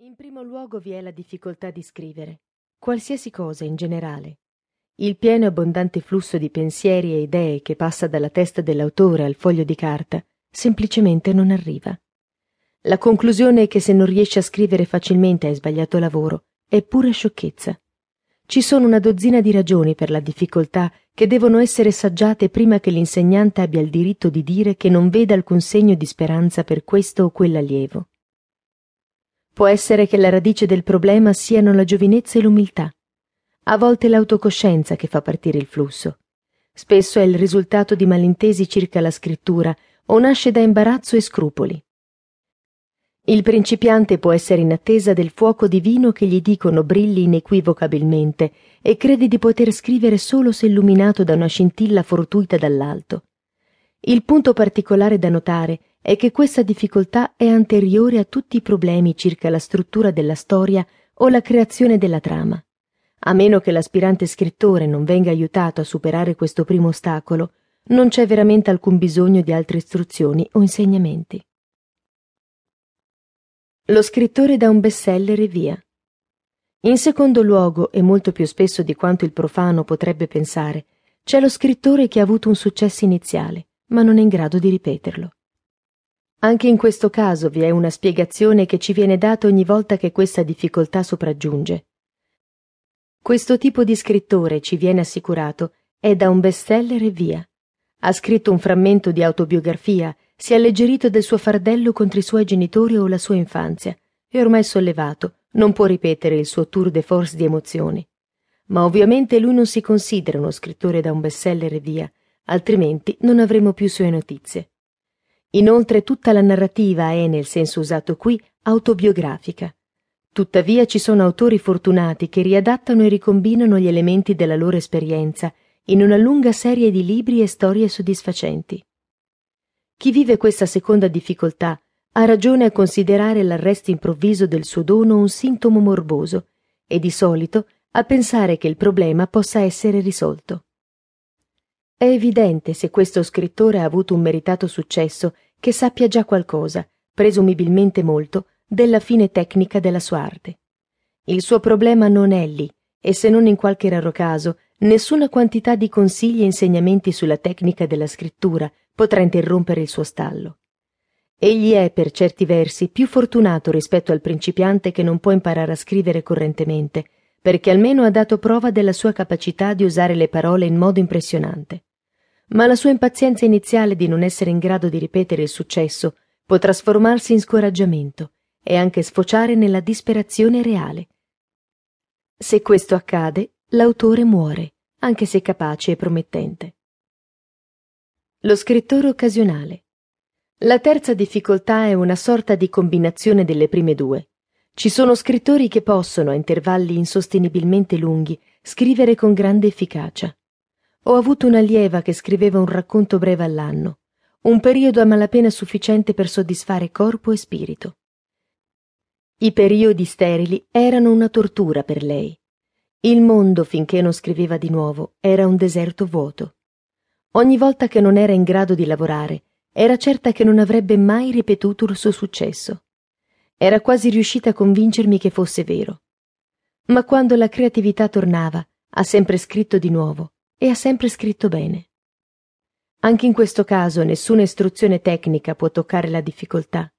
In primo luogo vi è la difficoltà di scrivere, qualsiasi cosa in generale. Il pieno e abbondante flusso di pensieri e idee che passa dalla testa dell'autore al foglio di carta semplicemente non arriva. La conclusione è che se non riesce a scrivere facilmente hai sbagliato lavoro, è pura sciocchezza. Ci sono una dozzina di ragioni per la difficoltà che devono essere saggiate prima che l'insegnante abbia il diritto di dire che non veda alcun segno di speranza per questo o quell'allievo. Può essere che la radice del problema siano la giovinezza e l'umiltà. A volte l'autocoscienza che fa partire il flusso. Spesso è il risultato di malintesi circa la scrittura o nasce da imbarazzo e scrupoli. Il principiante può essere in attesa del fuoco divino che gli dicono brilli inequivocabilmente e crede di poter scrivere solo se illuminato da una scintilla fortuita dall'alto. Il punto particolare da notare è che questa difficoltà è anteriore a tutti i problemi circa la struttura della storia o la creazione della trama. A meno che l'aspirante scrittore non venga aiutato a superare questo primo ostacolo, non c'è veramente alcun bisogno di altre istruzioni o insegnamenti. Lo scrittore da un bestseller e via. In secondo luogo, e molto più spesso di quanto il profano potrebbe pensare, c'è lo scrittore che ha avuto un successo iniziale, ma non è in grado di ripeterlo. Anche in questo caso vi è una spiegazione che ci viene data ogni volta che questa difficoltà sopraggiunge. Questo tipo di scrittore, ci viene assicurato, è da un bestseller e via. Ha scritto un frammento di autobiografia, si è alleggerito del suo fardello contro i suoi genitori o la sua infanzia, e ormai sollevato, non può ripetere il suo tour de force di emozioni. Ma ovviamente lui non si considera uno scrittore da un bestseller e via, altrimenti non avremo più sue notizie. Inoltre tutta la narrativa è, nel senso usato qui, autobiografica. Tuttavia ci sono autori fortunati che riadattano e ricombinano gli elementi della loro esperienza in una lunga serie di libri e storie soddisfacenti. Chi vive questa seconda difficoltà ha ragione a considerare l'arresto improvviso del suo dono un sintomo morboso e di solito a pensare che il problema possa essere risolto. È evidente se questo scrittore ha avuto un meritato successo che sappia già qualcosa, presumibilmente molto, della fine tecnica della sua arte. Il suo problema non è lì, e se non in qualche raro caso, nessuna quantità di consigli e insegnamenti sulla tecnica della scrittura potrà interrompere il suo stallo. Egli è, per certi versi, più fortunato rispetto al principiante che non può imparare a scrivere correntemente, perché almeno ha dato prova della sua capacità di usare le parole in modo impressionante ma la sua impazienza iniziale di non essere in grado di ripetere il successo può trasformarsi in scoraggiamento e anche sfociare nella disperazione reale. Se questo accade, l'autore muore, anche se capace e promettente. Lo scrittore occasionale. La terza difficoltà è una sorta di combinazione delle prime due. Ci sono scrittori che possono, a intervalli insostenibilmente lunghi, scrivere con grande efficacia. Ho avuto un'allieva che scriveva un racconto breve all'anno, un periodo a malapena sufficiente per soddisfare corpo e spirito. I periodi sterili erano una tortura per lei. Il mondo, finché non scriveva di nuovo, era un deserto vuoto. Ogni volta che non era in grado di lavorare, era certa che non avrebbe mai ripetuto il suo successo. Era quasi riuscita a convincermi che fosse vero. Ma quando la creatività tornava, ha sempre scritto di nuovo e ha sempre scritto bene. Anche in questo caso nessuna istruzione tecnica può toccare la difficoltà.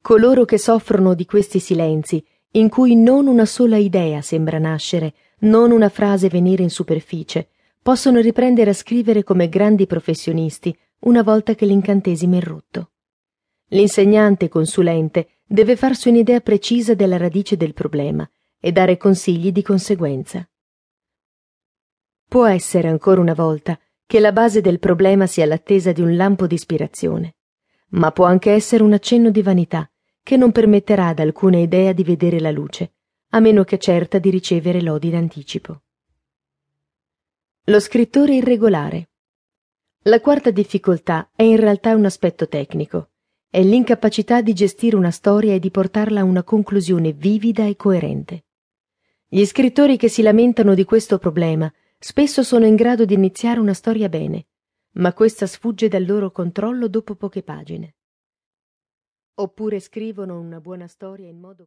Coloro che soffrono di questi silenzi, in cui non una sola idea sembra nascere, non una frase venire in superficie, possono riprendere a scrivere come grandi professionisti una volta che l'incantesimo è rotto. L'insegnante consulente deve farsi un'idea precisa della radice del problema e dare consigli di conseguenza. Può essere ancora una volta che la base del problema sia l'attesa di un lampo di ispirazione, ma può anche essere un accenno di vanità che non permetterà ad alcuna idea di vedere la luce, a meno che certa di ricevere lodi d'anticipo. Lo scrittore irregolare. La quarta difficoltà è in realtà un aspetto tecnico, è l'incapacità di gestire una storia e di portarla a una conclusione vivida e coerente. Gli scrittori che si lamentano di questo problema spesso sono in grado di iniziare una storia bene, ma questa sfugge dal loro controllo dopo poche pagine. Oppure scrivono una buona storia in modo